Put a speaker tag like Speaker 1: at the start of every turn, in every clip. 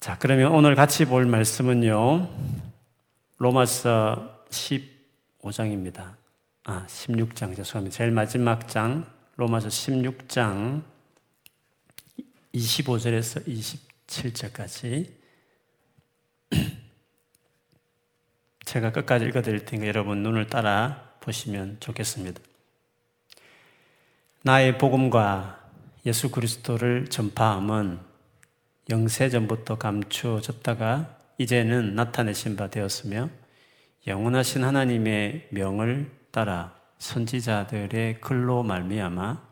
Speaker 1: 자, 그러면 오늘 같이 볼 말씀은요. 로마서 15장입니다. 아, 16장 죄송합니다. 제일 마지막 장 로마서 16장 25절에서 27절까지 제가 끝까지 읽어 드릴 테니까 여러분 눈을 따라 보시면 좋겠습니다. 나의 복음과 예수 그리스도를 전파함은 영세전부터 감추어졌다가 이제는 나타내신 바 되었으며 영원하신 하나님의 명을 따라 선지자들의 글로 말미암아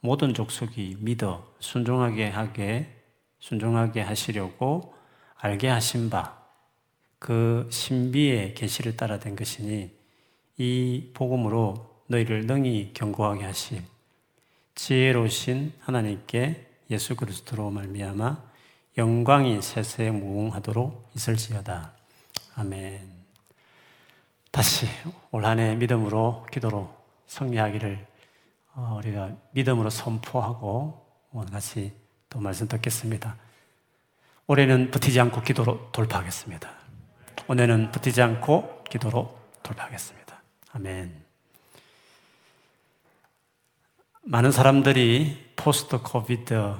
Speaker 1: 모든 족속이 믿어 순종하게 하게 순종하게 하시려고 알게 하신 바 그 신비의 계시를 따라 된 것이니 이 복음으로 너희를 능히 경고하게 하심. 지혜로우신 하나님께 예수 그리스도로 말미암아 영광이 세세 무궁하도록 있을지어다. 아멘. 다시 올 한해 믿음으로 기도로 승리하기를 어, 우리가 믿음으로 선포하고 같이 또 말씀 듣겠습니다. 올해는 버티지 않고 기도로 돌파하겠습니다. 올해는 버티지 않고 기도로 돌파하겠습니다. 아멘. 많은 사람들이 post COVID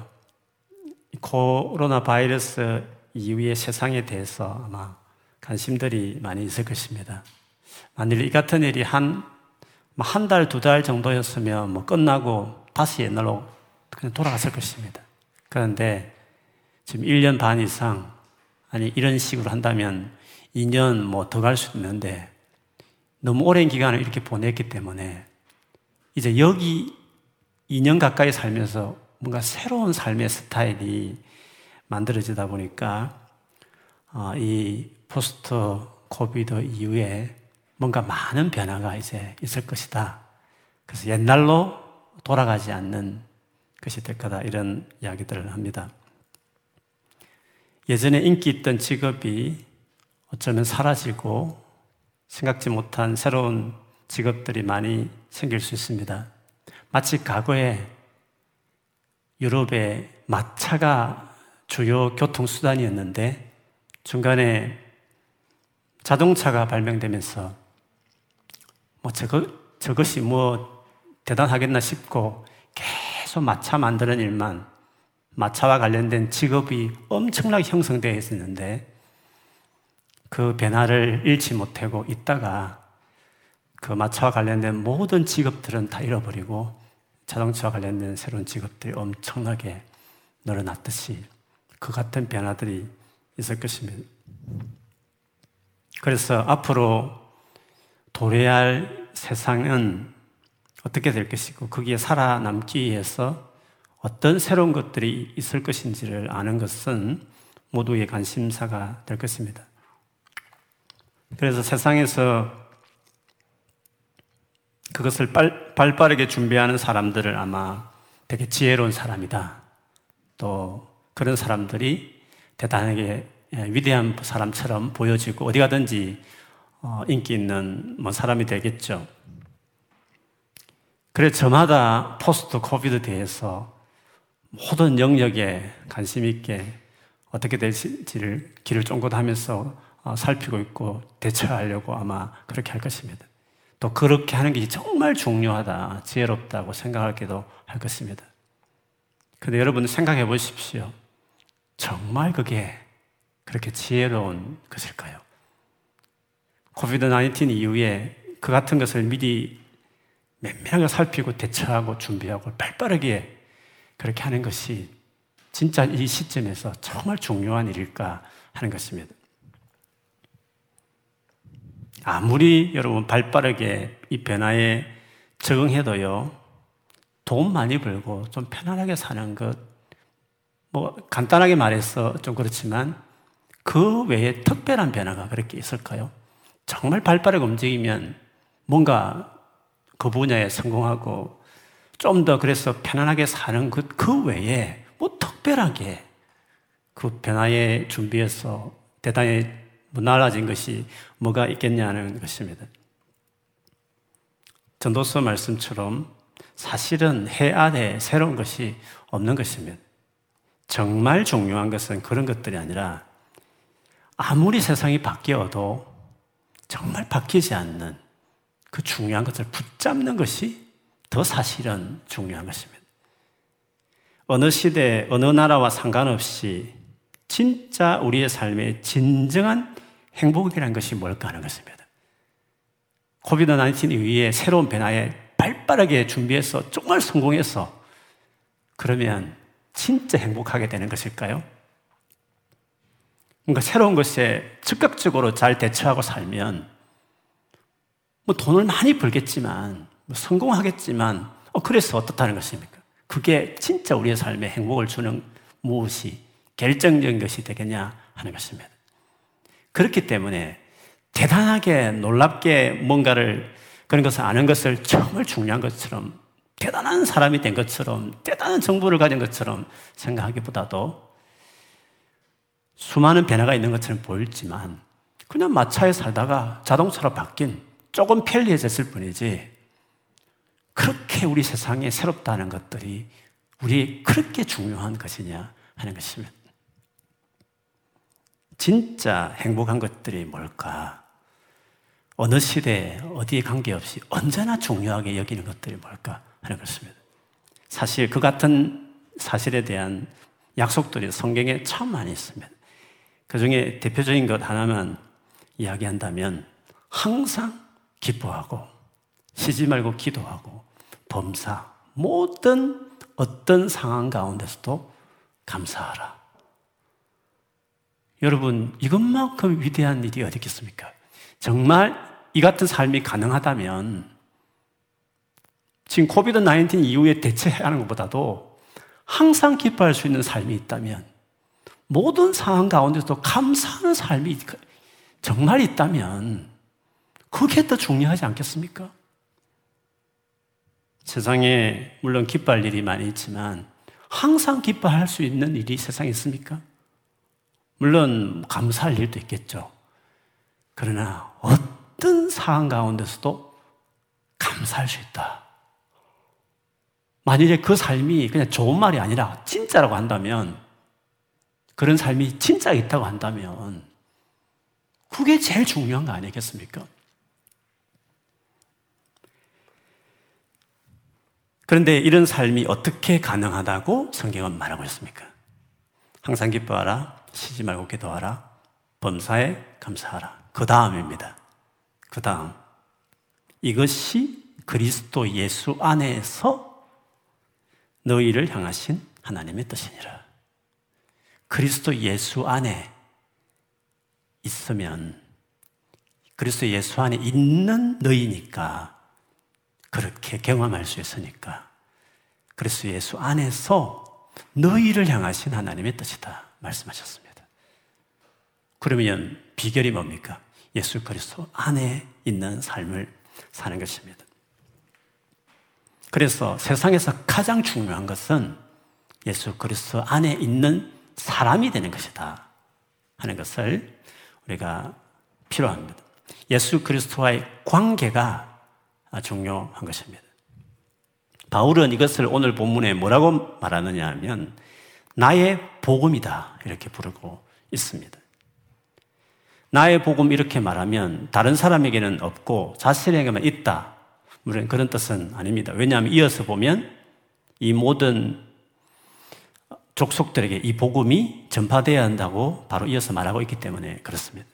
Speaker 1: 코로나 바이러스 이후의 세상에 대해서 아마 관심들이 많이 있을 것입니다. 만일 이 같은 일이 한, 뭐 한 달, 두 달 정도였으면 뭐 끝나고 다시 옛날로 그냥 돌아갔을 것입니다. 그런데 지금 1년 반 이상, 아니, 이런 식으로 한다면 2년 뭐 더 갈수 있는데 너무 오랜 기간을 이렇게 보냈기 때문에 이제 여기 2년 가까이 살면서 뭔가 새로운 삶의 스타일이 만들어지다 보니까 어, 이 post COVID 이후에 뭔가 많은 변화가 이제 있을 것이다. 그래서 옛날로 돌아가지 않는 것이 될 거다. 이런 이야기들을 합니다. 예전에 인기 있던 직업이 어쩌면 사라지고 생각지 못한 새로운 직업들이 많이 생길 수 있습니다. 마치 과거에 유럽의 마차가 주요 교통수단이었는데 중간에 자동차가 발명되면서 뭐 저거, 저것이 뭐 대단하겠나 싶고 계속 마차 만드는 일만 마차와 관련된 직업이 엄청나게 형성되어 있었는데 그 변화를 잃지 못하고 있다가 그 마차와 관련된 모든 직업들은 다 잃어버리고 자동차와 관련된 새로운 직업들이 엄청나게 늘어났듯이 그 같은 변화들이 있을 것입니다. 그래서 앞으로 도래할 세상은 어떻게 될 것이고 거기에 살아남기 위해서 어떤 새로운 것들이 있을 것인지를 아는 것은 모두의 관심사가 될 것입니다. 그래서 세상에서 그것을 발, 발빠르게 준비하는 사람들을 아마 되게 지혜로운 사람이다. 또 그런 사람들이 대단하게 예, 위대한 사람처럼 보여지고 어디 가든지 어, 인기 있는 뭐 사람이 되겠죠. 그래서 저마다 post COVID 대해서 모든 영역에 관심 있게 어떻게 될지를 귀를 쫑긋 하면서 어, 살피고 있고 대처하려고 아마 그렇게 할 것입니다. 또 그렇게 하는 게 정말 중요하다, 지혜롭다고 생각하기도 할 것입니다. 근데 여러분 생각해 보십시오. 정말 그게 그렇게 지혜로운 것일까요? 코비드 19 이후에 그 같은 것을 미리 면밀하게 살피고 대처하고 준비하고 발빠르게 그렇게 하는 것이 진짜 이 시점에서 정말 중요한 일일까 하는 것입니다. 아무리 여러분 발 빠르게 이 변화에 적응해도요, 돈 많이 벌고 좀 편안하게 사는 것, 뭐 간단하게 말해서 좀 그렇지만 그 외에 특별한 변화가 그렇게 있을까요? 정말 발 빠르게 움직이면 뭔가 그 분야에 성공하고 좀 더 그래서 편안하게 사는 것, 그 외에 뭐 특별하게 그 변화에 준비해서 대단히 무날라진 것이 뭐가 있겠냐는 것입니다. 전도서 말씀처럼 사실은 해 안에 새로운 것이 없는 것입니다. 정말 중요한 것은 그런 것들이 아니라 아무리 세상이 바뀌어도 정말 바뀌지 않는 그 중요한 것을 붙잡는 것이 더 사실은 중요한 것입니다. 어느 시대, 어느 나라와 상관없이 진짜 우리의 삶의 진정한 행복이라는 것이 뭘까 하는 것입니다. 코비드 19 이후에 새로운 변화에 발빠르게 준비해서 정말 성공해서 그러면 진짜 행복하게 되는 것일까요? 뭔가 새로운 것에 즉각적으로 잘 대처하고 살면 뭐 돈을 많이 벌겠지만 뭐 성공하겠지만 어 그래서 어떻다는 것입니까? 그게 진짜 우리의 삶에 행복을 주는 무엇이 결정적인 것이 되겠냐 하는 것입니다. 그렇기 때문에 대단하게 놀랍게 뭔가를 그런 것을 아는 것을 정말 중요한 것처럼 대단한 사람이 된 것처럼 대단한 정보를 가진 것처럼 생각하기보다도 수많은 변화가 있는 것처럼 보일지만 그냥 마차에 살다가 자동차로 바뀐 조금 편리해졌을 뿐이지 그렇게 우리 세상에 새롭다는 것들이 우리 그렇게 중요한 것이냐 하는 것입니다. 진짜 행복한 것들이 뭘까? 어느 시대, 어디에 관계없이 언제나 중요하게 여기는 것들이 뭘까 하는 것입니다. 사실 그 같은 사실에 대한 약속들이 성경에 참 많이 있습니다. 그 중에 대표적인 것 하나만 이야기한다면 항상 기뻐하고 쉬지 말고 기도하고 범사 모든 어떤 상황 가운데서도 감사하라. 여러분 이것만큼 위대한 일이 어디 있겠습니까? 정말 이 같은 삶이 가능하다면 지금 코비드 19 이후에 대체하는 것보다도 항상 기뻐할 수 있는 삶이 있다면 모든 상황 가운데서도 감사하는 삶이 정말 있다면 그게 더 중요하지 않겠습니까? 세상에 물론 기뻐할 일이 많이 있지만 항상 기뻐할 수 있는 일이 세상에 있습니까? 물론 감사할 일도 있겠죠. 그러나 어떤 상황 가운데서도 감사할 수 있다. 만일에 그 삶이 그냥 좋은 말이 아니라 진짜라고 한다면 그런 삶이 진짜 있다고 한다면 그게 제일 중요한 거 아니겠습니까? 그런데 이런 삶이 어떻게 가능하다고 성경은 말하고 있습니까? 항상 기뻐하라, 쉬지 말고 기도하라, 범사에 감사하라. 그 다음입니다. 그 다음. 이것이 그리스도 예수 안에서 너희를 향하신 하나님의 뜻이니라. 그리스도 예수 안에 있으면 그리스도 예수 안에 있는 너희니까 그렇게 경험할 수 있으니까 그리스도 예수 안에서 너희를 향하신 하나님의 뜻이다 말씀하셨습니다. 그러면 비결이 뭡니까? 예수 그리스도 안에 있는 삶을 사는 것입니다. 그래서 세상에서 가장 중요한 것은 예수 그리스도 안에 있는 사람이 되는 것이다 하는 것을 우리가 필요합니다. 예수 그리스도와의 관계가 중요한 것입니다. 바울은 이것을 오늘 본문에 뭐라고 말하느냐 하면 나의 복음이다 이렇게 부르고 있습니다. 나의 복음 이렇게 말하면 다른 사람에게는 없고 자신에게만 있다. 물론 그런 뜻은 아닙니다. 왜냐하면 이어서 보면 이 모든 족속들에게 이 복음이 전파되어야 한다고 바로 이어서 말하고 있기 때문에 그렇습니다.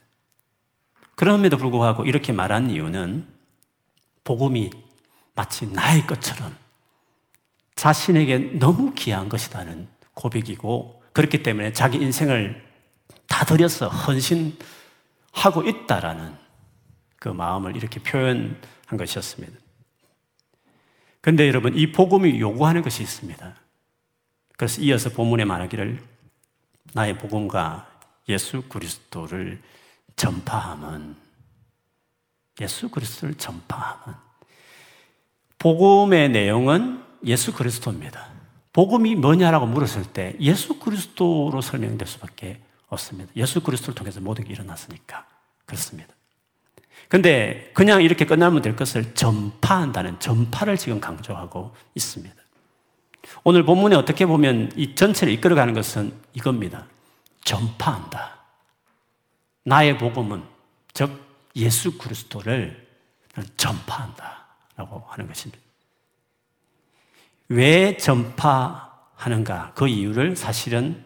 Speaker 1: 그럼에도 불구하고 이렇게 말한 이유는 복음이 마치 나의 것처럼 자신에게 너무 귀한 것이라는 고백이고 그렇기 때문에 자기 인생을 다 들여서 헌신 하고 있다라는 그 마음을 이렇게 표현한 것이었습니다. 그런데 여러분, 이 복음이 요구하는 것이 있습니다. 그래서 이어서 본문에 말하기를 나의 복음과 예수 그리스도를 전파함은 예수 그리스도를 전파함은 복음의 내용은 예수 그리스도입니다. 복음이 뭐냐라고 물었을 때 예수 그리스도로 설명될 수밖에 없습니다. 예수 그리스도를 통해서 모든 게 일어났으니까 그렇습니다. 근데 그냥 이렇게 끝나면 될 것을 전파한다는 전파를 지금 강조하고 있습니다. 오늘 본문에 어떻게 보면 이 전체를 이끌어가는 것은 이겁니다. 전파한다. 나의 복음은, 즉, 예수 그리스도를 전파한다. 라고 하는 것입니다. 왜 전파하는가? 그 이유를 사실은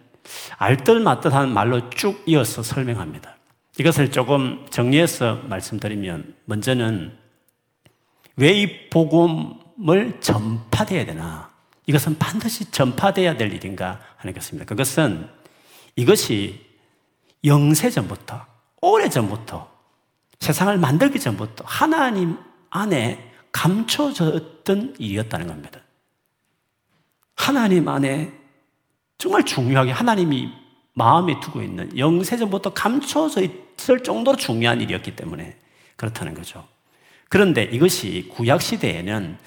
Speaker 1: 알뜰맞뜻한 말로 쭉 이어서 설명합니다. 이것을 조금 정리해서 말씀드리면, 먼저는 왜 이 복음을 전파돼야 되나? 이것은 반드시 전파돼야 될 일인가 하는 것입니다. 그것은 이것이 영세 전부터, 오래 전부터, 세상을 만들기 전부터 하나님 안에 감춰졌던 일이었다는 겁니다. 하나님 안에 정말 중요하게 하나님이 마음에 두고 있는 영세전부터 감춰져 있을 정도로 중요한 일이었기 때문에 그렇다는 거죠. 그런데 이것이 구약시대에는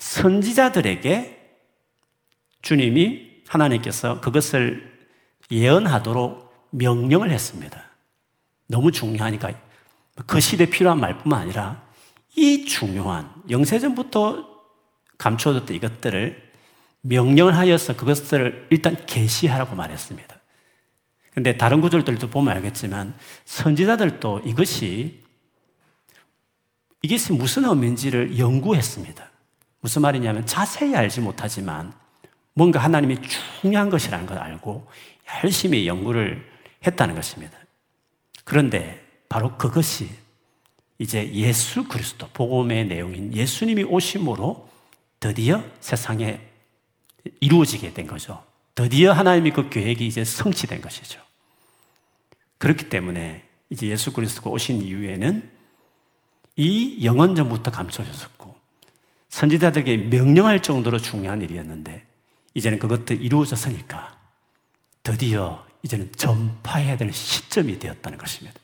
Speaker 1: 선지자들에게 주님이 하나님께서 그것을 예언하도록 명령을 했습니다. 너무 중요하니까 그 시대에 필요한 말뿐만 아니라 이 중요한 영세전부터 감춰졌던 이것들을 명령을 하여서 그것들을 일단 계시하라고 말했습니다. 근데 다른 구절들도 보면 알겠지만 선지자들도 이것이 이것이 무슨 의미인지를 연구했습니다. 무슨 말이냐면 자세히 알지 못하지만 뭔가 하나님이 중요한 것이라는 걸 알고 열심히 연구를 했다는 것입니다. 그런데 바로 그것이 이제 예수 그리스도 복음의 내용인 예수님이 오심으로 드디어 세상에 이루어지게 된 거죠. 드디어 하나님이 그 계획이 이제 성취된 것이죠. 그렇기 때문에 이제 예수 그리스도가 오신 이후에는 이 영원전부터 감춰졌었고 선지자들에게 명령할 정도로 중요한 일이었는데 이제는 그것도 이루어졌으니까 드디어 이제는 전파해야 될 시점이 되었다는 것입니다.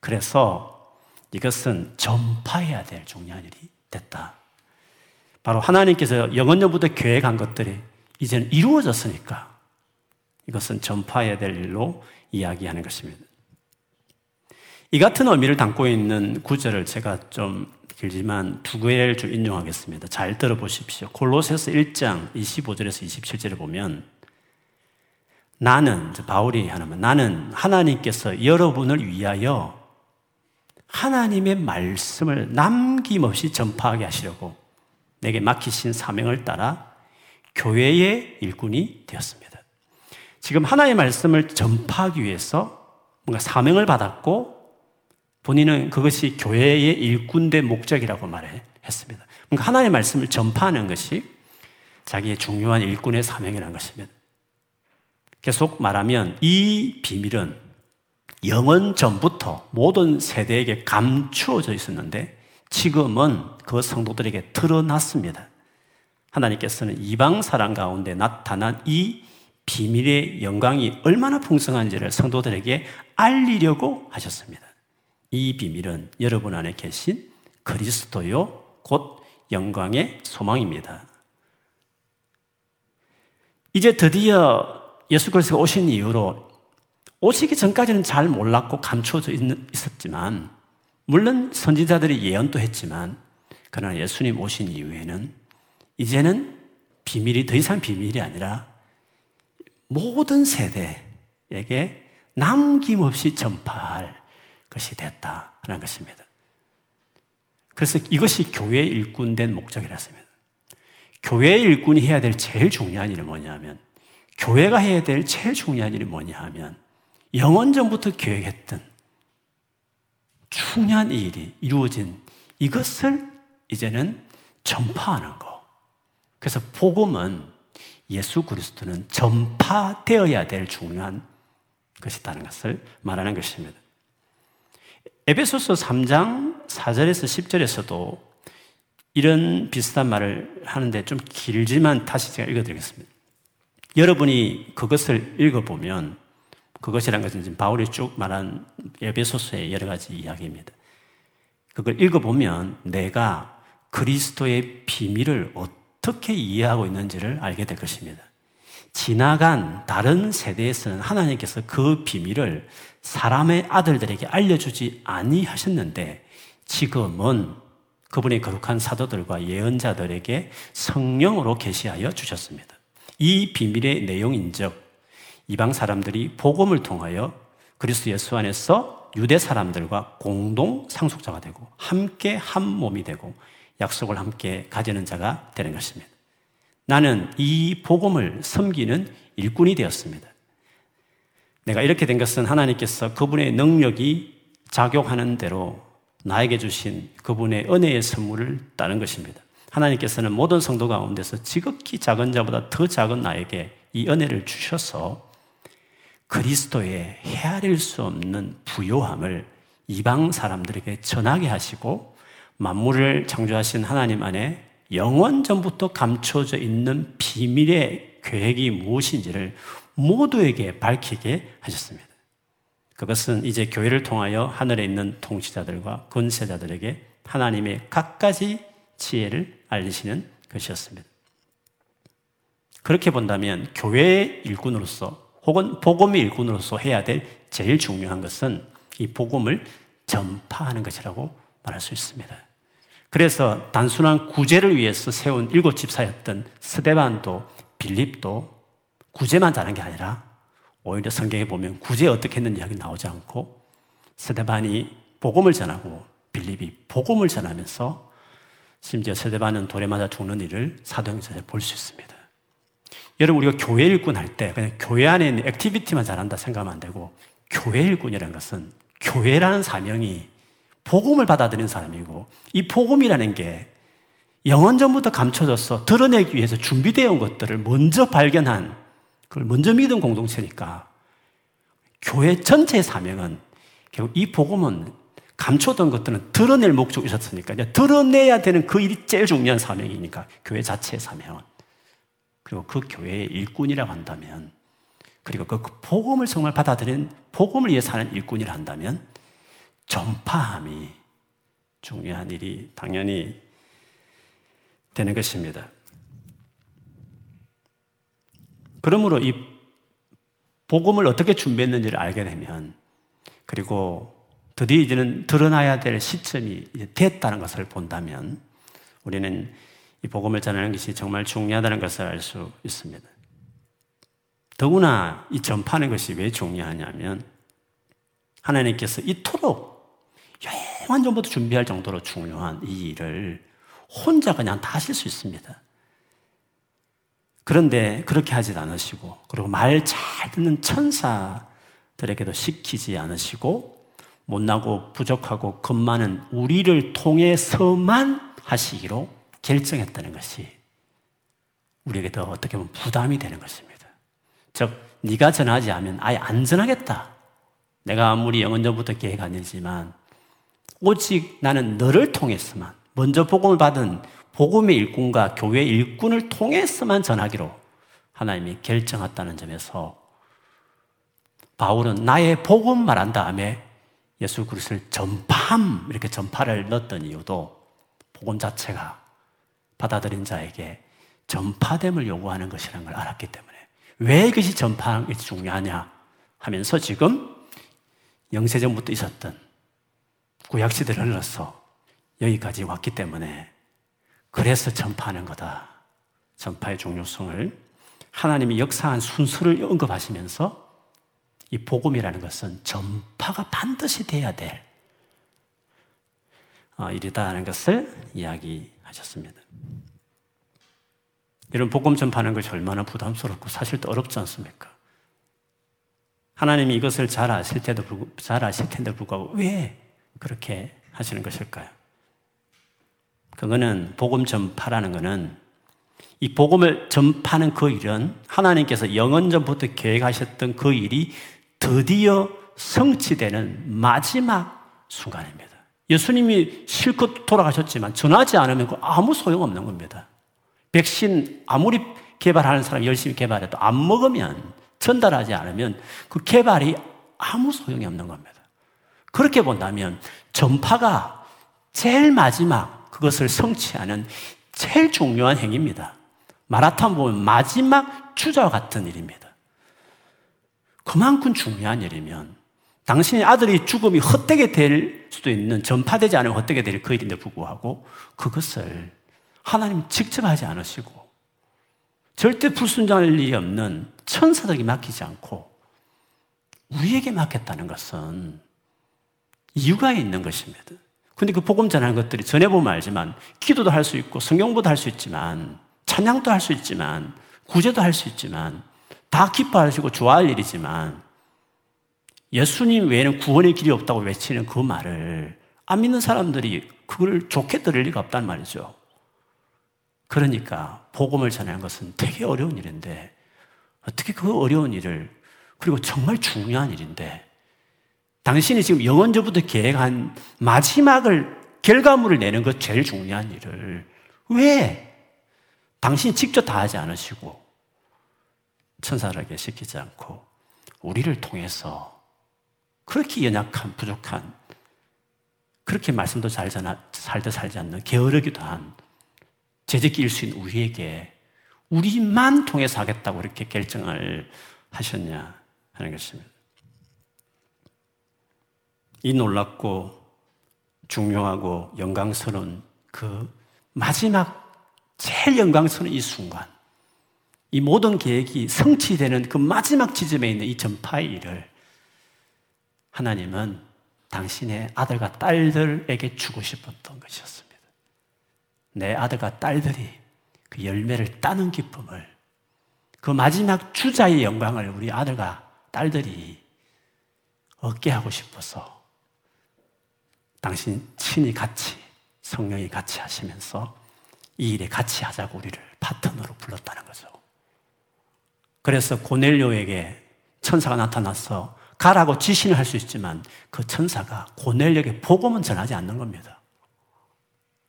Speaker 1: 그래서 이것은 전파해야 될 중요한 일이 됐다. 바로 하나님께서 영원전부터 계획한 것들이 이제는 이루어졌으니까 이것은 전파해야 될 일로 이야기하는 것입니다. 이 같은 의미를 담고 있는 구절을 제가 좀 길지만 두 개를 좀 인용하겠습니다. 잘 들어보십시오. 골로새서 1장 25절에서 27절을 보면 나는 바울이 하나만 나는 하나님께서 여러분을 위하여 하나님의 말씀을 남김없이 전파하게 하시려고 내게 맡기신 사명을 따라 교회의 일꾼이 되었습니다. 지금 하나님의 말씀을 전파하기 위해서 뭔가 사명을 받았고 본인은 그것이 교회의 일꾼된 목적이라고 말했습니다. 그러니까 하나님의 말씀을 전파하는 것이 자기의 중요한 일꾼의 사명이라는 것입니다. 계속 말하면 이 비밀은 영원 전부터 모든 세대에게 감추어져 있었는데 지금은 그 성도들에게 드러났습니다. 하나님께서는 이방 사람 가운데 나타난 이 비밀의 영광이 얼마나 풍성한지를 성도들에게 알리려고 하셨습니다. 이 비밀은 여러분 안에 계신 그리스도요, 곧 영광의 소망입니다. 이제 드디어 예수 그리스도가 오신 이후로 오시기 전까지는 잘 몰랐고 감추어져 있었지만, 물론 선지자들이 예언도 했지만, 그러나 예수님 오신 이후에는 이제는 비밀이 더 이상 비밀이 아니라 모든 세대에게 남김없이 전파할 것이 됐다라는 것입니다. 그래서 이것이 교회의 일꾼된 목적이라습니다. 교회의 일꾼이 해야 될 제일 중요한 일은 뭐냐면, 교회가 해야 될 제일 중요한 일이 뭐냐 하면, 영원 전부터 계획했던 중요한 일이 이루어진 이것을 이제는 전파하는 거. 그래서 복음은 예수 그리스도는 전파되어야 될 중요한 것이다는 것을 말하는 것입니다. 에베소서 3장 4절에서 10절에서도 이런 비슷한 말을 하는데 좀 길지만 다시 제가 읽어드리겠습니다. 여러분이 그것을 읽어보면 그것이란 것은 지금 바울이 쭉 말한 에베소서의 여러 가지 이야기입니다. 그걸 읽어보면 내가 그리스도의 비밀을 어떻게 이해하고 있는지를 알게 될 것입니다. 지나간 다른 세대에서는 하나님께서 그 비밀을 사람의 아들들에게 알려주지 아니하셨는데 지금은 그분의 거룩한 사도들과 예언자들에게 성령으로 계시하여 주셨습니다. 이 비밀의 내용인즉 이방 사람들이 복음을 통하여 그리스도 예수 안에서 유대 사람들과 공동 상속자가 되고 함께 한 몸이 되고 약속을 함께 가지는 자가 되는 것입니다. 나는 이 복음을 섬기는 일꾼이 되었습니다. 내가 이렇게 된 것은 하나님께서 그분의 능력이 작용하는 대로 나에게 주신 그분의 은혜의 선물을 따는 것입니다. 하나님께서는 모든 성도 가운데서 지극히 작은 자보다 더 작은 나에게 이 은혜를 주셔서 그리스도의 헤아릴 수 없는 부요함을 이방 사람들에게 전하게 하시고 만물을 창조하신 하나님 안에 영원 전부터 감춰져 있는 비밀의 계획이 무엇인지를 모두에게 밝히게 하셨습니다. 그것은 이제 교회를 통하여 하늘에 있는 통치자들과 권세자들에게 하나님의 각가지 지혜를 알리시는 것이었습니다. 그렇게 본다면 교회의 일꾼으로서 혹은 복음의 일꾼으로서 해야 될 제일 중요한 것은 이 복음을 전파하는 것이라고 말할 수 있습니다. 그래서 단순한 구제를 위해서 세운 일곱 집사였던 스데반도 빌립도 구제만 잘한 게 아니라 오히려 성경에 보면 구제 어떻게 했는 이야기 나오지 않고 스데반이 복음을 전하고 빌립이 복음을 전하면서 심지어 스데반은 돌에 맞아 죽는 일을 사도행전에 볼 수 있습니다. 여러분 우리가 교회 일꾼 할 때 그냥 교회 안에 있는 activity만 잘한다 생각하면 안 되고 교회 일꾼이라는 것은 교회라는 사명이 복음을 받아들인 사람이고 이 복음이라는 게 영원 전부터 감춰져서 드러내기 위해서 준비되어 온 것들을 먼저 발견한 그걸 먼저 믿은 공동체니까 교회 전체의 사명은 결국 이 복음은 감춰둔 것들은 드러낼 목적이 있었으니까 드러내야 되는 그 일이 제일 중요한 사명이니까 교회 자체의 사명은. 그리고 그 교회의 일꾼이라고 한다면 그리고 그 복음을 정말 받아들인 복음을 위해 사는 일꾼이라 한다면 전파함이 중요한 일이 당연히 되는 것입니다. 그러므로 이 복음을 어떻게 준비했는지를 알게 되면 그리고 드디어 이제는 드러나야 될 시점이 됐다는 것을 본다면 우리는 이 복음을 전하는 것이 정말 중요하다는 것을 알 수 있습니다. 더구나 이 전파하는 것이 왜 중요하냐면 하나님께서 이토록 영원 전부터 준비할 정도로 중요한 이 일을 혼자 그냥 다 하실 수 있습니다. 그런데 그렇게 하지 않으시고, 그리고 말 잘 듣는 천사들에게도 시키지 않으시고, 못나고 부족하고 겁 많은 우리를 통해서만 하시기로 결정했다는 것이 우리에게 더 어떻게 보면 부담이 되는 것입니다. 즉, 네가 전하지 않으면 아예 안 전하겠다. 내가 아무리 영원전부터 계획 아니지만 오직 나는 너를 통해서만 먼저 복음을 받은 복음의 일꾼과 교회 일꾼을 통해서만 전하기로 하나님이 결정했다는 점에서 바울은 나의 복음 말한 다음에 예수 그리스도를 전파함 이렇게 전파를 넣었던 이유도 복음 자체가 받아들인 자에게 전파됨을 요구하는 것이라는 걸 알았기 때문에 왜 이것이 전파함이 중요하냐 하면서 지금 영세전부터 있었던 구약시대를 흘러서 여기까지 왔기 때문에 그래서 전파하는 거다. 전파의 중요성을 하나님이 역사한 순서를 언급하시면서 이 복음이라는 것은 전파가 반드시 돼야 될 어, 일이다라는 것을 이야기하셨습니다. 이런 복음 전파하는 것이 얼마나 부담스럽고 사실 또 어렵지 않습니까? 하나님이 이것을 잘 아실 때도 잘 아실 텐데 불구하고 왜 그렇게 하시는 것일까요? 그거는 복음 전파라는 거는 이 복음을 전파하는 그 일은 하나님께서 영원 전부터 계획하셨던 그 일이 드디어 성취되는 마지막 순간입니다. 예수님이 실컷 돌아가셨지만 전하지 않으면 그 아무 소용없는 겁니다. 백신 아무리 개발하는 사람이 열심히 개발해도 안 먹으면 전달하지 않으면 그 개발이 아무 소용이 없는 겁니다. 그렇게 본다면 전파가 제일 마지막 그것을 성취하는 제일 중요한 행위입니다. 마라톤 보면 마지막 주자와 같은 일입니다. 그만큼 중요한 일이면 당신의 아들이 죽음이 헛되게 될 수도 있는 전파되지 않으면 헛되게 될 그 일인데 불구하고 그것을 하나님 직접 하지 않으시고 절대 불순종할 일이 없는 천사들에게 맡기지 않고 우리에게 맡겼다는 것은 이유가 있는 것입니다. 근데 그 복음 전하는 것들이 전해보면 알지만 기도도 할 수 있고 성경보도 할 수 있지만 찬양도 할 수 있지만 구제도 할 수 있지만 다 기뻐하시고 좋아할 일이지만 예수님 외에는 구원의 길이 없다고 외치는 그 말을 안 믿는 사람들이 그걸 좋게 들을 리가 없단 말이죠. 그러니까 복음을 전하는 것은 되게 어려운 일인데 어떻게 그 어려운 일을 그리고 정말 중요한 일인데 당신이 지금 영원전부터 계획한 마지막을 결과물을 내는 것 제일 중요한 일을 왜 당신이 직접 다 하지 않으시고 천사에게 시키지 않고 우리를 통해서 그렇게 연약한 부족한 그렇게 말씀도 잘 살다 살지 않는 게으르기도 한 제재끼일 수 있는 우리에게 우리만 통해서 하겠다고 이렇게 결정을 하셨냐 하는 것입니다. 이 놀랍고 중요하고 영광스러운 그 마지막 제일 영광스러운 이 순간, 이 모든 계획이 성취되는 그 마지막 지점에 있는 이 전파의 일을 하나님은 당신의 아들과 딸들에게 주고 싶었던 것이었습니다. 내 아들과 딸들이 그 열매를 따는 기쁨을, 그 마지막 주자의 영광을 우리 아들과 딸들이 얻게 하고 싶어서 당신 친히 같이 성령이 같이 하시면서 이 일에 같이 하자고 우리를 파트너로 불렀다는 거죠. 그래서 고넬료에게 천사가 나타나서 가라고 지시를 할수 있지만 그 천사가 고넬료에게 복음은 전하지 않는 겁니다.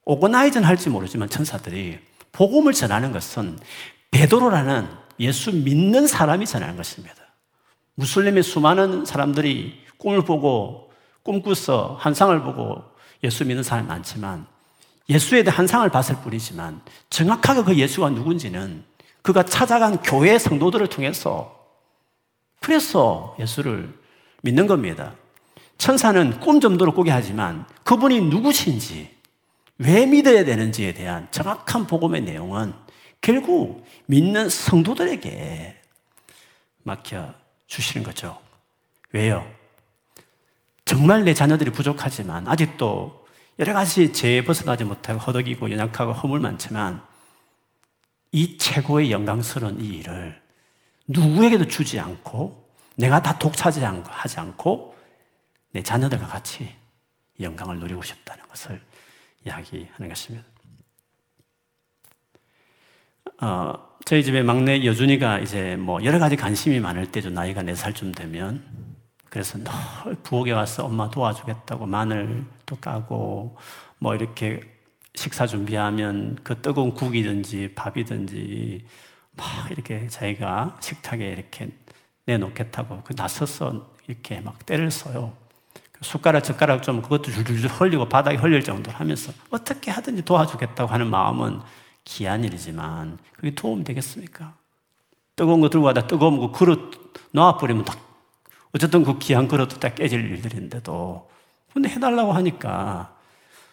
Speaker 1: 오거나이즈는 할지 모르지만 천사들이 복음을 전하는 것은 베드로라는 예수 믿는 사람이 전하는 것입니다. 무슬림의 수많은 사람들이 꿈을 보고 꿈꾸서 한상을 보고 예수 믿는 사람이 많지만 예수에 대한 한상을 봤을 뿐이지만 정확하게 그 예수가 누군지는 그가 찾아간 교회 성도들을 통해서 그래서 예수를 믿는 겁니다. 천사는 꿈 정도로 꾸게 하지만 그분이 누구신지 왜 믿어야 되는지에 대한 정확한 복음의 내용은 결국 믿는 성도들에게 막혀 주시는 거죠. 왜요? 정말 내 자녀들이 부족하지만 아직도 여러 가지 죄에 벗어나지 못하고 허덕이고 연약하고 허물 많지만 이 최고의 영광스러운 이 일을 누구에게도 주지 않고 내가 다 독차지하지 않고 내 자녀들과 같이 영광을 누리고 싶다는 것을 이야기하는 것입니다. 어, 저희 집에 막내 여준이가 이제 뭐 여러 가지 관심이 많을 때죠. 나이가 네 살쯤 되면. 그래서 늘 부엌에 와서 엄마 도와주겠다고 마늘도 까고 뭐 이렇게 식사 준비하면 그 뜨거운 국이든지 밥이든지 막 이렇게 자기가 식탁에 이렇게 내놓겠다고 그 나서서 이렇게 막 때를 써요. 그 숟가락 젓가락 좀 그것도 줄줄줄 흘리고 바닥에 흘릴 정도로 하면서 어떻게 하든지 도와주겠다고 하는 마음은 귀한 일이지만 그게 도움 되겠습니까? 뜨거운 거 들고 가다 뜨거운 거 그릇 놓아버리면 딱 어쨌든 그 귀한 그릇도 딱 깨질 일들인데도 근데 해달라고 하니까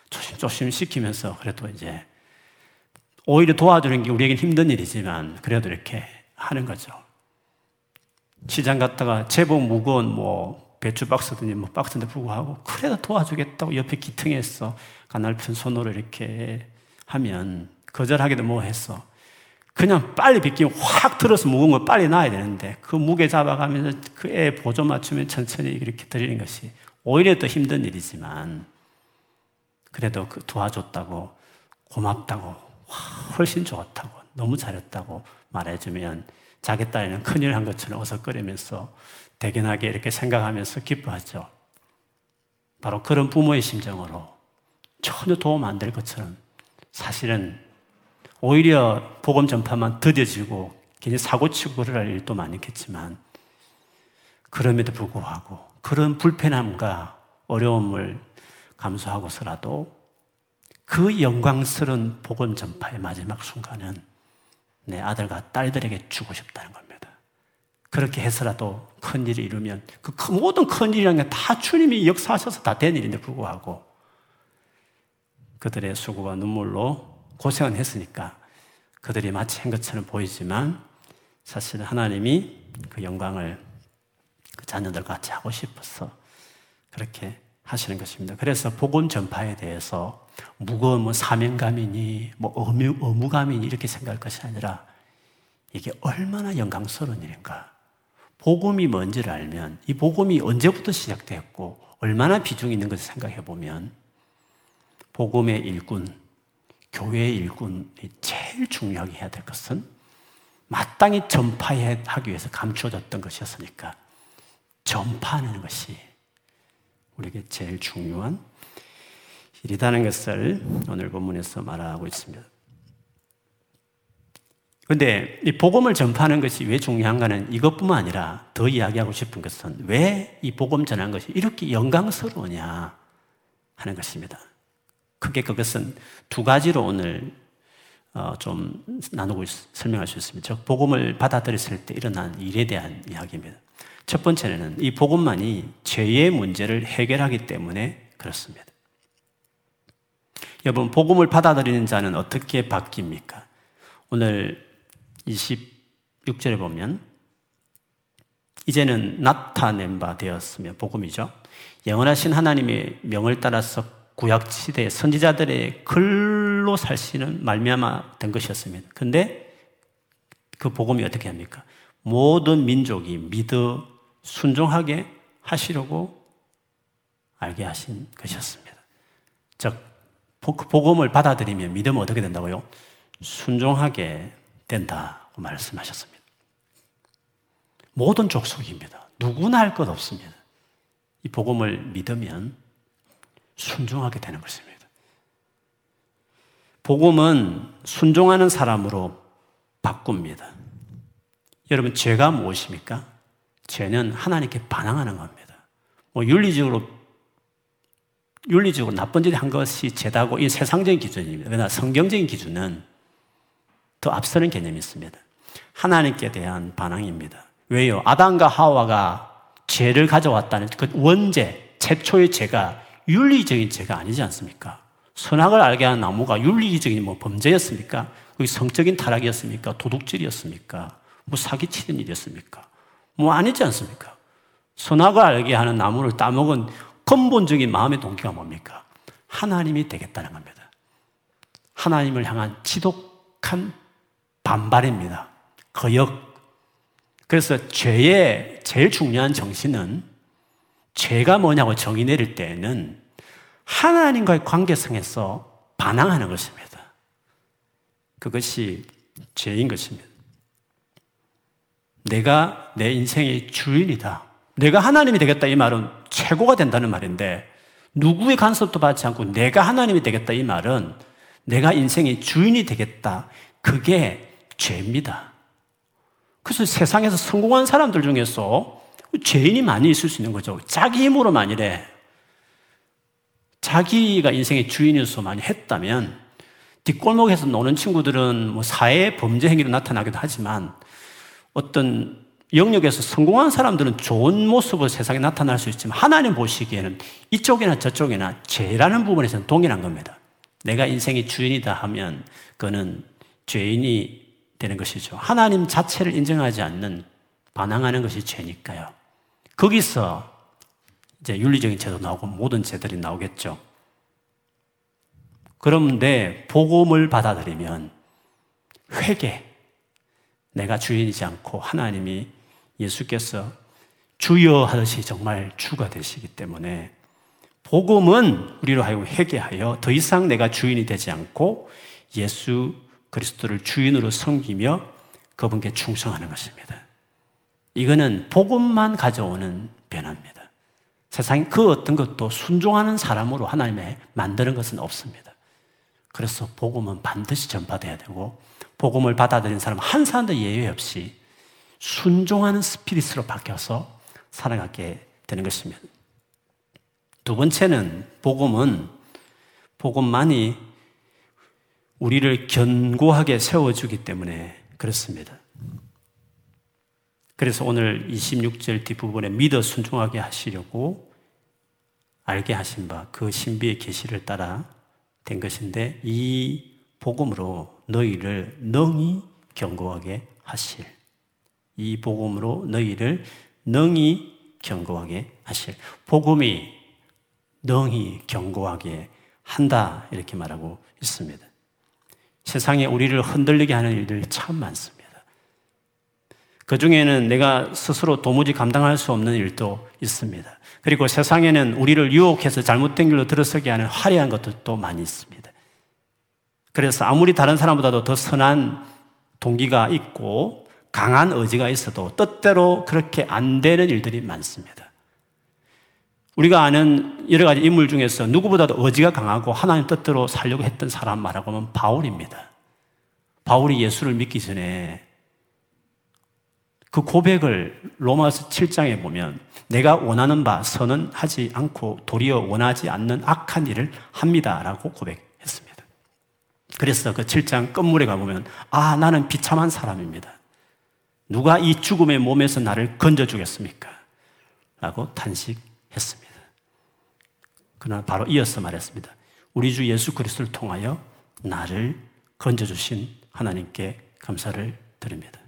Speaker 1: 조심조심 시키면서 그래도 이제 오히려 도와주는 게 우리에겐 힘든 일이지만 그래도 이렇게 하는 거죠. 시장 갔다가 제법 무거운 뭐 배추 박스든지 뭐 박스인데 불구하고 그래도 도와주겠다고 옆에 기퉁에서 가날픈 손으로 이렇게 하면 거절하기도 뭐 했어. 그냥 빨리 빗기면 확 들어서 무거운 걸 빨리 놔야 되는데 그 무게 잡아가면서 그 애 보조 맞추면 천천히 이렇게 드리는 것이 오히려 더 힘든 일이지만 그래도 그 도와줬다고 고맙다고 훨씬 좋았다고 너무 잘했다고 말해주면 자기 딸은 큰일 한 것처럼 어석거리면서 대견하게 이렇게 생각하면서 기뻐하죠. 바로 그런 부모의 심정으로 전혀 도움 안 될 것처럼 사실은 오히려 복음 전파만 더뎌지고 괜히 사고치고 그럴 일도 많겠지만 그럼에도 불구하고 그런 불편함과 어려움을 감수하고서라도 그 영광스러운 복음 전파의 마지막 순간은 내 아들과 딸들에게 주고 싶다는 겁니다. 그렇게 해서라도 큰 일을 이루면 그 모든 큰 일이라는 게 다 주님이 역사하셔서 다 된 일인데 불구하고 그들의 수고와 눈물로 고생은 했으니까 그들이 마치 한 것처럼 보이지만 사실 하나님이 그 영광을 그 자녀들과 같이 하고 싶어서 그렇게 하시는 것입니다. 그래서 복음 전파에 대해서 무거운 뭐 사명감이니 뭐 의무, 의무감이니 이렇게 생각할 것이 아니라 이게 얼마나 영광스러운 일인가. 복음이 뭔지를 알면 이 복음이 언제부터 시작되었고 얼마나 비중이 있는 것을 생각해 보면 복음의 일꾼, 교회의 일꾼이 제일 중요하게 해야 될 것은 마땅히 전파하기 위해서 감추어졌던 것이었으니까 전파하는 것이 우리에게 제일 중요한 일이라는 것을 오늘 본문에서 말하고 있습니다. 그런데 이 복음을 전파하는 것이 왜 중요한가는 이것뿐만 아니라 더 이야기하고 싶은 것은 왜 이 복음 전하는 것이 이렇게 영광스러우냐 하는 것입니다. 크게 그것은 두 가지로 오늘 어, 좀 나누고 설명할 수 있습니다. 즉 복음을 받아들였을 때 일어난 일에 대한 이야기입니다. 첫 번째는 이 복음만이 죄의 문제를 해결하기 때문에 그렇습니다. 여러분 복음을 받아들이는 자는 어떻게 바뀝니까? 오늘 26절에 보면 이제는 나타낸 바 되었으며 복음이죠. 영원하신 하나님의 명을 따라서 구약 시대 선지자들의 글로 살시는 말미암아 된 것이었습니다. 근데 그 복음이 어떻게 합니까? 모든 민족이 믿어 순종하게 하시려고 알게 하신 것이었습니다. 즉 복음을 받아들이면 믿으면 어떻게 된다고요? 순종하게 된다고 말씀하셨습니다. 모든 족속입니다. 누구나 할 것 없습니다. 이 복음을 믿으면 순종하게 되는 것입니다. 복음은 순종하는 사람으로 바꿉니다. 여러분, 죄가 무엇입니까? 죄는 하나님께 반항하는 겁니다. 뭐 윤리적으로 윤리적으로 나쁜 짓을 한 것이 죄다고 이 세상적인 기준입니다. 그러나 성경적인 기준은 더 앞서는 개념이 있습니다. 하나님께 대한 반항입니다. 왜요? 아담과 하와가 죄를 가져왔다는 그 원죄, 최초의 죄가 윤리적인 죄가 아니지 않습니까? 선악을 알게 하는 나무가 윤리적인 뭐 범죄였습니까? 그게 성적인 타락이었습니까? 도둑질이었습니까? 뭐 사기치는 일이었습니까? 뭐 아니지 않습니까? 선악을 알게 하는 나무를 따먹은 근본적인 마음의 동기가 뭡니까? 하나님이 되겠다는 겁니다. 하나님을 향한 지독한 반발입니다. 거역. 그래서 죄의 제일 중요한 정신은 죄가 뭐냐고 정의 내릴 때에는 하나님과의 관계성에서 반항하는 것입니다. 그것이 죄인 것입니다. 내가 내 인생의 주인이다. 내가 하나님이 되겠다 이 말은 최고가 된다는 말인데 누구의 간섭도 받지 않고 내가 하나님이 되겠다 이 말은 내가 인생의 주인이 되겠다. 그게 죄입니다. 그래서 세상에서 성공한 사람들 중에서 죄인이 많이 있을 수 있는 거죠. 자기 힘으로 만일에 자기가 인생의 주인으로서 많이 했다면 뒷골목에서 노는 친구들은 뭐 사회 범죄 행위로 나타나기도 하지만 어떤 영역에서 성공한 사람들은 좋은 모습으로 세상에 나타날 수 있지만 하나님 보시기에는 이쪽이나 저쪽이나 죄라는 부분에서는 동일한 겁니다. 내가 인생의 주인이다 하면 그는 죄인이 되는 것이죠. 하나님 자체를 인정하지 않는 반항하는 것이 죄니까요. 거기서 이제 윤리적인 죄도 나오고 모든 죄들이 나오겠죠. 그런데 복음을 받아들이면 회개, 내가 주인이지 않고 하나님이 예수께서 주여 하듯이 정말 주가 되시기 때문에 복음은 우리로 하여금 회개하여 더 이상 내가 주인이 되지 않고 예수 그리스도를 주인으로 섬기며 그분께 충성하는 것입니다. 이거는 복음만 가져오는 변화입니다. 세상 그 어떤 것도 순종하는 사람으로 하나님의 만드는 것은 없습니다. 그래서 복음은 반드시 전파돼야 되고 복음을 받아들인 사람 한 사람도 예외 없이 순종하는 스피릿으로 바뀌어서 살아가게 되는 것입니다. 두 번째는 복음은 복음만이 우리를 견고하게 세워주기 때문에 그렇습니다. 그래서 오늘 26절 뒷부분에 믿어 순종하게 하시려고 알게 하신 바 그 신비의 계시를 따라 된 것인데 이 복음으로 너희를 능히 견고하게 하실. 이 복음으로 너희를 능히 견고하게 하실. 복음이 능히 견고하게 한다. 이렇게 말하고 있습니다. 세상에 우리를 흔들리게 하는 일들이 참 많습니다. 그 중에는 내가 스스로 도무지 감당할 수 없는 일도 있습니다. 그리고 세상에는 우리를 유혹해서 잘못된 길로 들어서게 하는 화려한 것들도 많이 있습니다. 그래서 아무리 다른 사람보다도 더 선한 동기가 있고 강한 의지가 있어도 뜻대로 그렇게 안 되는 일들이 많습니다. 우리가 아는 여러 가지 인물 중에서 누구보다도 의지가 강하고 하나님 뜻대로 살려고 했던 사람 말하고 하면 바울입니다. 바울이 예수를 믿기 전에 그 고백을 로마서 7장에 보면 내가 원하는 바 선은 하지 않고 도리어 원하지 않는 악한 일을 합니다라고 고백했습니다. 그래서 그 7장 끝물에 가보면 아 나는 비참한 사람입니다. 누가 이 죽음의 몸에서 나를 건져주겠습니까? 라고 탄식했습니다. 그러나 바로 이어서 말했습니다. 우리 주 예수 그리스도를 통하여 나를 건져주신 하나님께 감사를 드립니다.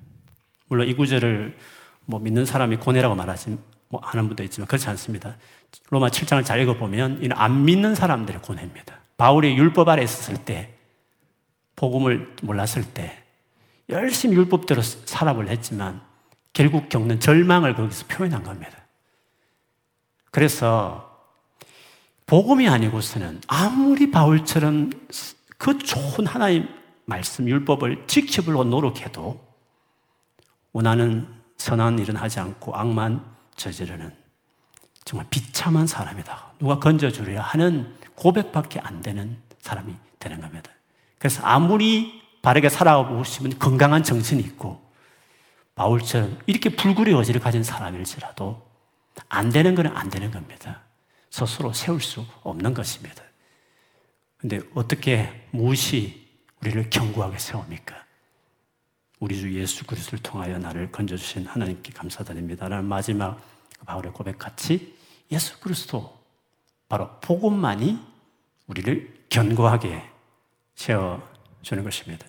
Speaker 1: 물론 이 구절을 뭐 믿는 사람이 고뇌라고 말하지 뭐 하는 분도 있지만 그렇지 않습니다. 로마 7장을 잘 읽어보면 이는 안 믿는 사람들의 고뇌입니다. 바울이 율법 아래 있었을 때, 복음을 몰랐을 때, 열심히 율법대로 살아을 했지만 결국 겪는 절망을 거기서 표현한 겁니다. 그래서 복음이 아니고서는 아무리 바울처럼 그 좋은 하나님 말씀 율법을 지켜보려고 노력해도 원하는 선한 일은 하지 않고 악만 저지르는 정말 비참한 사람이다. 누가 건져주려 하는 고백밖에 안 되는 사람이 되는 겁니다. 그래서 아무리 바르게 싶은 건강한 정신이 있고 바울처럼 이렇게 불굴의 의지를 가진 사람일지라도 안 되는 건 안 되는 겁니다. 스스로 세울 수 없는 것입니다. 근데 어떻게 무엇이 우리를 견고하게 세웁니까? 우리 주 예수 그리스도를 통하여 나를 건져주신 하나님께 감사드립니다. 라는 마지막 바울의 고백 같이 예수 그리스도 바로 복음만이 우리를 견고하게 세워주는 것입니다.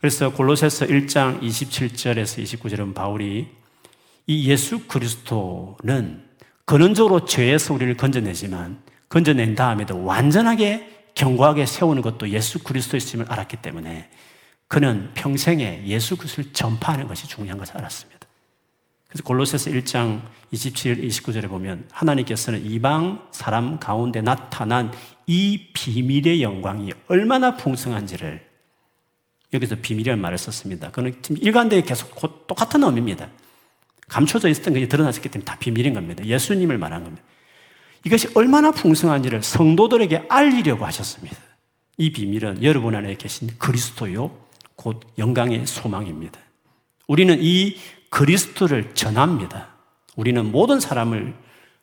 Speaker 1: 그래서 골로새서 1장 27절에서 29절은 바울이 이 예수 그리스도는 근원적으로 죄에서 우리를 건져내지만 건져낸 다음에도 완전하게 견고하게 세우는 것도 예수 그리스도였음을 알았기 때문에 그는 평생에 예수 그리스도를 전파하는 것이 중요한 것을 알았습니다. 그래서 골로새서 1장 27, 29절에 보면 하나님께서는 이방 사람 가운데 나타난 이 비밀의 영광이 얼마나 풍성한지를 여기서 비밀이라는 말을 썼습니다. 그는 지금 일관되게 계속 똑같은 의미입니다. 감춰져 있었던 것이 드러났기 때문에 다 비밀인 겁니다. 예수님을 말한 겁니다. 이것이 얼마나 풍성한지를 성도들에게 알리려고 하셨습니다. 이 비밀은 여러분 안에 계신 그리스도요, 곧 영광의 소망입니다. 우리는 이 그리스도를 전합니다. 우리는 모든 사람을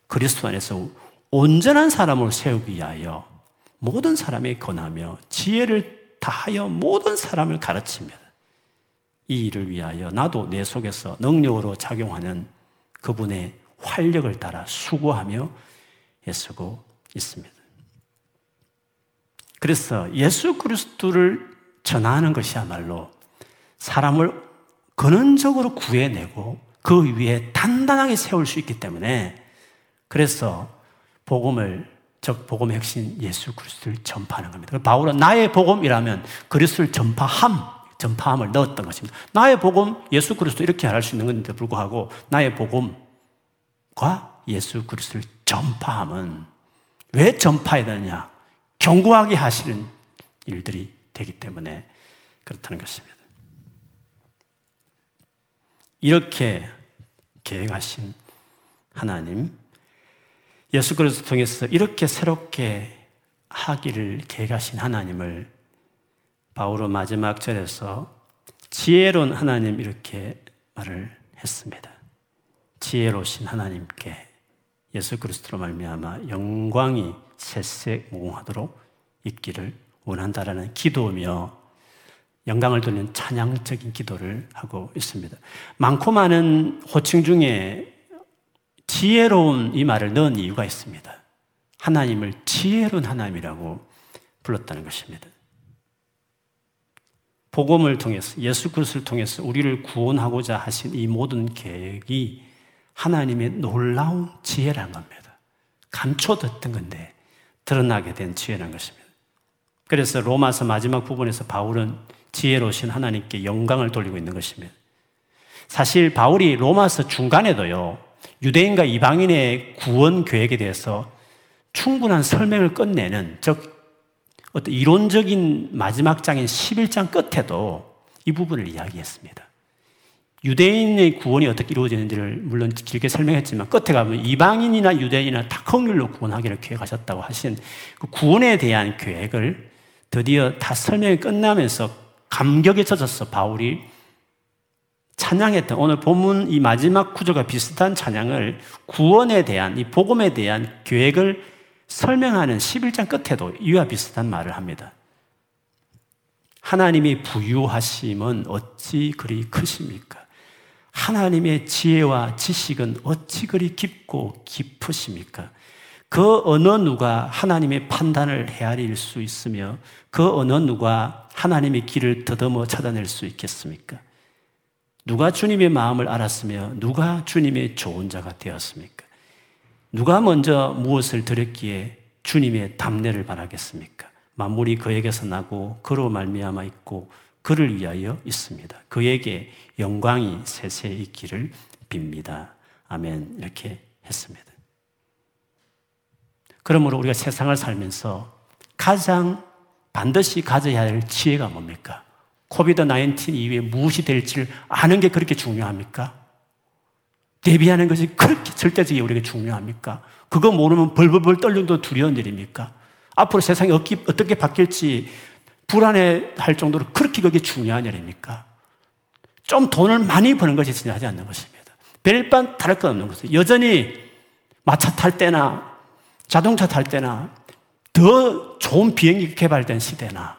Speaker 1: 그리스도 안에서 온전한 사람으로 세우기 위하여 모든 사람에 권하며 지혜를 다하여 모든 사람을 가르칩니다. 이 일을 위하여 나도 내 속에서 능력으로 작용하는 그분의 활력을 따라 수고하며 애쓰고 있습니다. 그래서 예수 그리스도를 전하는 것이야말로 사람을 근원적으로 구해내고 그 위에 단단하게 세울 수 있기 때문에 그래서 복음을 즉 복음의 핵심 예수 그리스도를 전파하는 겁니다. 바울은 나의 복음이라면 그리스도를 전파함, 전파함을 넣었던 것입니다. 나의 복음 예수 그리스도 이렇게 할 수 있는 건데 불구하고 나의 복음과 예수 그리스도를 전파함은 왜 전파해야 되느냐? 견고하게 하시는 일들이 되기 때문에 그렇다는 것입니다. 이렇게 계획하신 하나님, 예수 그리스도 통해서 이렇게 새롭게 하기를 계획하신 하나님을 바울은 마지막 절에서 지혜로운 하나님 이렇게 말을 했습니다. 지혜로우신 하나님께 예수 그리스도로 말미암아 영광이 새색 무궁하도록 있기를 원한다라는 기도며 영광을 돌리는 찬양적인 기도를 하고 있습니다. 많고 많은 호칭 중에 지혜로운 이 말을 넣은 이유가 있습니다. 하나님을 지혜로운 하나님이라고 불렀다는 것입니다. 복음을 통해서 예수 그리스도를 통해서 우리를 구원하고자 하신 이 모든 계획이 하나님의 놀라운 지혜란 겁니다. 감춰뒀던 건데 드러나게 된 지혜란 것입니다. 그래서 로마서 마지막 부분에서 바울은 지혜로우신 하나님께 영광을 돌리고 있는 것입니다. 사실 바울이 로마서 중간에도요, 유대인과 이방인의 구원 계획에 대해서 충분한 설명을 끝내는, 즉, 어떤 이론적인 마지막 장인 11장 끝에도 이 부분을 이야기했습니다. 유대인의 구원이 어떻게 이루어지는지를 물론 길게 설명했지만 끝에 가면 이방인이나 유대인이나 다 긍휼로 구원하기를 계획하셨다고 하신 그 구원에 대한 계획을 드디어 다 설명이 끝나면서 감격에 젖어서 바울이 찬양했던 오늘 본문 이 마지막 구절과 비슷한 찬양을 구원에 대한 이 복음에 대한 계획을 설명하는 11장 끝에도 이와 비슷한 말을 합니다. 하나님이 부유하심은 어찌 그리 크십니까? 하나님의 지혜와 지식은 어찌 그리 깊고 깊으십니까? 그 어느 누가 하나님의 판단을 헤아릴 수 있으며 그 어느 누가 하나님의 길을 더듬어 찾아낼 수 있겠습니까? 누가 주님의 마음을 알았으며 누가 주님의 좋은 자가 되었습니까? 누가 먼저 무엇을 드렸기에 주님의 담례를 바라겠습니까? 만물이 그에게서 나고 그로 말미암아 있고 그를 위하여 있습니다. 그에게 영광이 세세 있기를 빕니다. 아멘. 이렇게 했습니다. 그러므로 우리가 세상을 살면서 가장 반드시 가져야 할 지혜가 뭡니까? 코비드 19 이후에 무엇이 될지를 아는 게 그렇게 중요합니까? 대비하는 것이 그렇게 절대적이 우리에게 중요합니까? 그거 모르면 벌벌벌 떨려도 두려운 일입니까? 앞으로 세상이 어떻게 바뀔지 불안해 할 정도로 그렇게 그게 중요한 일입니까? 좀 돈을 많이 버는 것이 중요하지 않는 것입니다. 별반 다를 것 없는 것은 여전히 마차 탈 때나 자동차 탈 때나 더 좋은 비행기 개발된 시대나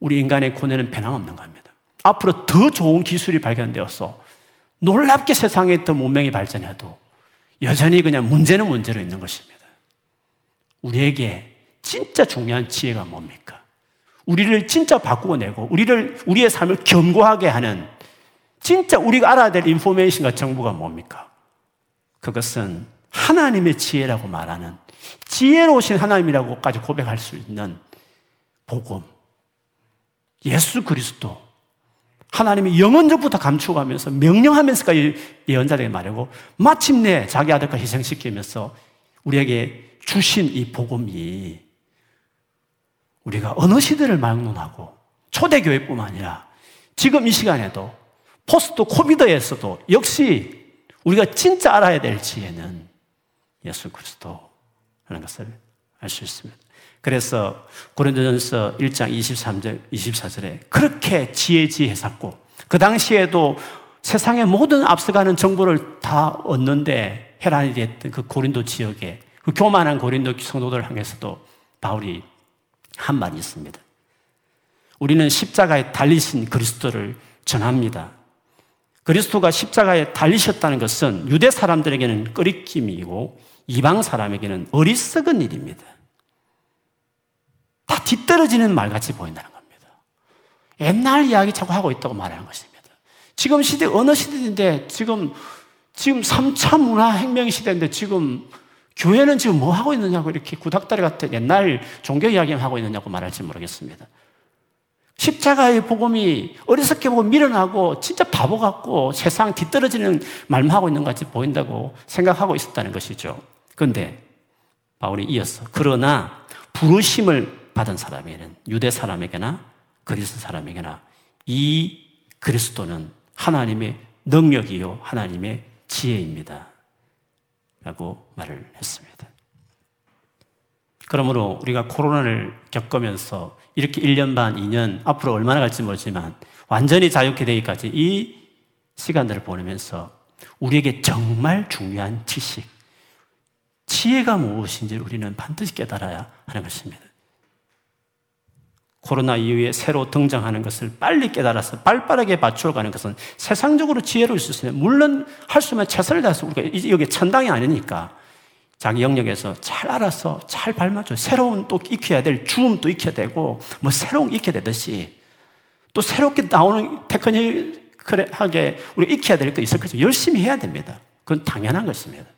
Speaker 1: 우리 인간의 고뇌는 변함없는 겁니다. 앞으로 더 좋은 기술이 발견되어서 놀랍게 세상에 더 문명이 발전해도 여전히 그냥 문제는 문제로 있는 것입니다. 우리에게 진짜 중요한 지혜가 뭡니까? 우리를 진짜 바꾸고 내고 우리를 우리의 삶을 견고하게 하는 진짜 우리가 알아야 될 인포메이션과 정보가 뭡니까? 그것은 하나님의 지혜라고 말하는 지혜로우신 하나님이라고까지 고백할 수 있는 복음. 예수 그리스도. 하나님이 영원적부터 감추어가면서 명령하면서까지 예언자에게 말하고 마침내 자기 아들과 희생시키면서 우리에게 주신 이 복음이 우리가 어느 시대를 막론하고 초대교회뿐만 아니라 지금 이 시간에도 포스트 코비드에서도 역시 우리가 진짜 알아야 될 지혜는 예수 그리스도라는 것을 알 수 있습니다. 그래서 고린도전서 1장 23절 24절에 그렇게 지혜지혜했고 그 당시에도 세상의 모든 앞서가는 정보를 다 얻는데 해란이 됐던 그 고린도 지역에 그 교만한 고린도 성도들을 향해서도 바울이 한 말이 있습니다. 우리는 십자가에 달리신 그리스도를 전합니다. 그리스도가 십자가에 달리셨다는 것은 유대 사람들에게는 꺼리낌이고 이방 사람에게는 어리석은 일입니다. 다 뒤떨어지는 말같이 보인다는 겁니다. 옛날 이야기 자꾸 하고 있다고 말하는 것입니다. 지금 시대 어느 시대인데 지금 지금 3차 문화 혁명 시대인데 지금 교회는 지금 뭐 하고 있느냐고 이렇게 구닥다리 같은 옛날 종교 이야기만 하고 있느냐고 말할지 모르겠습니다. 십자가의 복음이 어리석게 보고 밀어나고 진짜 바보 같고 세상 뒤떨어지는 말만 하고 있는 것 같이 보인다고 생각하고 있었다는 것이죠. 그런데 바울이 이어서 그러나 부르심을 받은 사람에게는 유대 사람에게나 그리스 사람에게나 이 그리스도는 하나님의 능력이요 하나님의 지혜입니다. 라고 말을 했습니다. 그러므로 우리가 코로나를 겪으면서 이렇게 1년 반, 2년, 앞으로 얼마나 갈지 모르지만 완전히 자유케 되기까지 이 시간들을 보내면서 우리에게 정말 중요한 지식, 지혜가 무엇인지 우리는 반드시 깨달아야 하는 것입니다. 코로나 이후에 새로 등장하는 것을 빨리 깨달아서 빨빠르게 맞추어 가는 것은 세상적으로 지혜로울 수 있어요. 물론 할수 있으면 최선을 다해서 우리가 여기 천당이 아니니까 자기 영역에서 잘 알아서 잘 발맞춰 새로운 또 익혀야 될 주음도 익혀야 되고 뭐 새로운 익혀야 되듯이 또 새롭게 나오는 테크닉하게 우리 익혀야 될거 있을 거죠. 열심히 해야 됩니다. 그건 당연한 것입니다.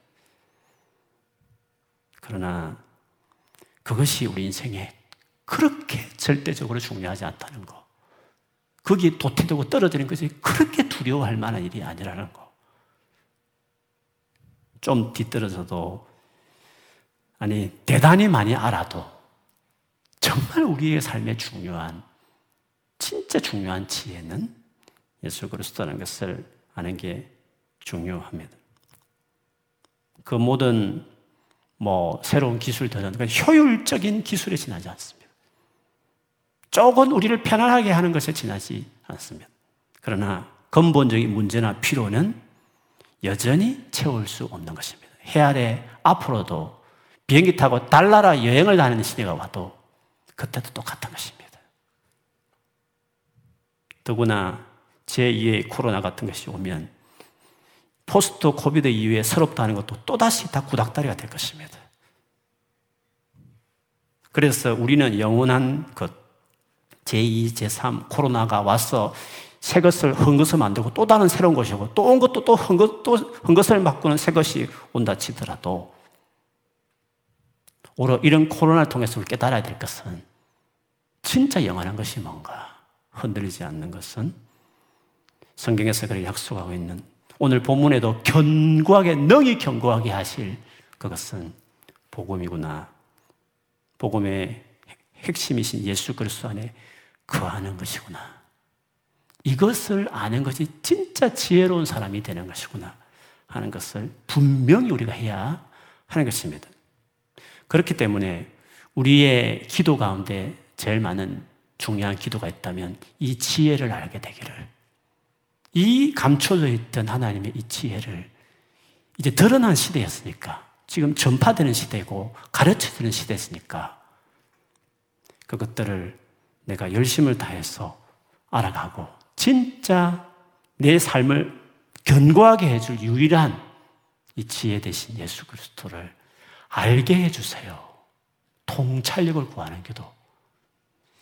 Speaker 1: 그러나 그것이 우리 인생에 그렇게 절대적으로 중요하지 않다는 거. 거기 도태되고 떨어지는 것이 그렇게 두려워할 만한 일이 아니라는 거. 좀 뒤떨어져도, 아니, 대단히 많이 알아도, 정말 우리의 삶에 중요한, 진짜 중요한 지혜는 예수 그리스도라는 것을 아는 게 중요합니다. 그 모든 뭐 새로운 기술 도전, 그러니까 효율적인 기술에 지나지 않습니다. 조금 우리를 편안하게 하는 것에 지나지 않습니다. 그러나 근본적인 문제나 필요는 여전히 채울 수 없는 것입니다. 해 아래 앞으로도 비행기 타고 달나라 여행을 다니는 시대가 와도 그때도 똑같은 것입니다. 더구나 제2의 코로나 같은 것이 오면 post COVID 이후에 새롭다는 것도 또다시 다 구닥다리가 될 것입니다. 그래서 우리는 영원한 것, 제2, 제3 코로나가 와서 새 것을 헛것을 만들고 또 다른 새로운 것이 오고 또 온 것도 또 헛것, 또 헛것을 바꾸는 새 것이 온다 치더라도 오히려 이런 코로나를 통해서 깨달아야 될 것은 진짜 영원한 것이 뭔가 흔들리지 않는 것은 성경에서 그렇게 약속하고 있는 오늘 본문에도 견고하게 능히 견고하게 하실 그것은 복음이구나. 복음의 핵심이신 예수 그리스도 안에 거하는 것이구나. 이것을 아는 것이 진짜 지혜로운 사람이 되는 것이구나 하는 것을 분명히 우리가 해야 하는 것입니다. 그렇기 때문에 우리의 기도 가운데 제일 많은 중요한 기도가 있다면 이 지혜를 알게 되기를 이 감춰져 있던 하나님의 이 지혜를 이제 드러난 시대였으니까 지금 전파되는 시대고 가르쳐주는 시대였으니까 그것들을 내가 열심을 다해서 알아가고 진짜 내 삶을 견고하게 해줄 유일한 이 지혜 대신 예수 그리스도를 알게 해주세요. 통찰력을 구하는 기도.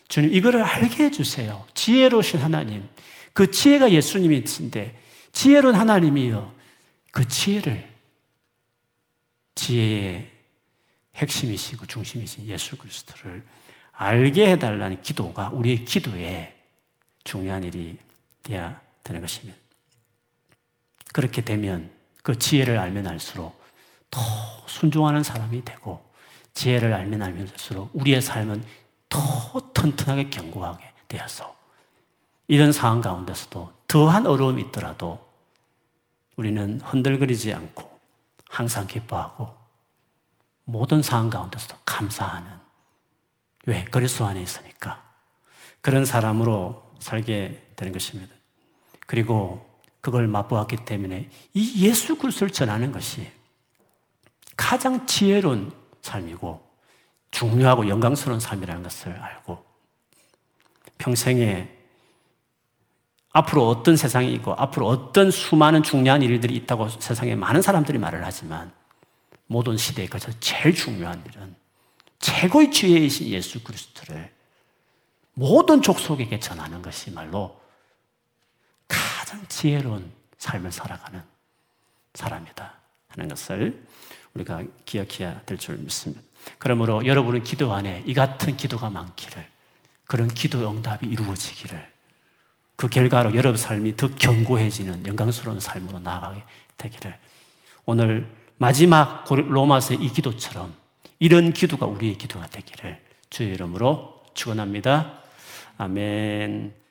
Speaker 1: 주님, 이거를 알게 해주세요. 지혜로우신 하나님. 그 지혜가 예수님이신데, 지혜로운 하나님이요. 그 지혜를, 지혜의 핵심이시고 중심이신 예수 그리스도를 알게 해달라는 기도가 우리의 기도에 중요한 일이 되어야 되는 것입니다. 그렇게 되면 그 지혜를 알면 알수록 더 순종하는 사람이 되고 지혜를 알면 알면서록 우리의 삶은 더 튼튼하게 견고하게 되어서 이런 상황 가운데서도 더한 어려움이 있더라도 우리는 흔들거리지 않고 항상 기뻐하고 모든 상황 가운데서도 감사하는 왜? 그리스도 안에 있으니까. 그런 사람으로 살게 되는 것입니다. 그리고 그걸 맛보았기 때문에 이 예수 그리스도를 전하는 것이 가장 지혜로운 삶이고 중요하고 영광스러운 삶이라는 것을 알고 평생에 앞으로 어떤 세상이 있고 앞으로 어떤 수많은 중요한 일들이 있다고 세상에 많은 사람들이 말을 하지만 모든 시대에 걸쳐 제일 중요한 일은 최고의 지혜이신 예수 그리스도를 모든 족속에게 전하는 것이 말로 가장 지혜로운 삶을 살아가는 사람이다 하는 것을 우리가 기억해야 될 줄 믿습니다. 그러므로 여러분의 기도 안에 이 같은 기도가 많기를 그런 기도 응답이 이루어지기를 그 결과로 여러분 삶이 더 견고해지는 영광스러운 삶으로 나아가게 되기를 오늘 마지막 로마서의 이 기도처럼 이런 기도가 우리의 기도가 되기를 주의 이름으로 축원합니다. 아멘.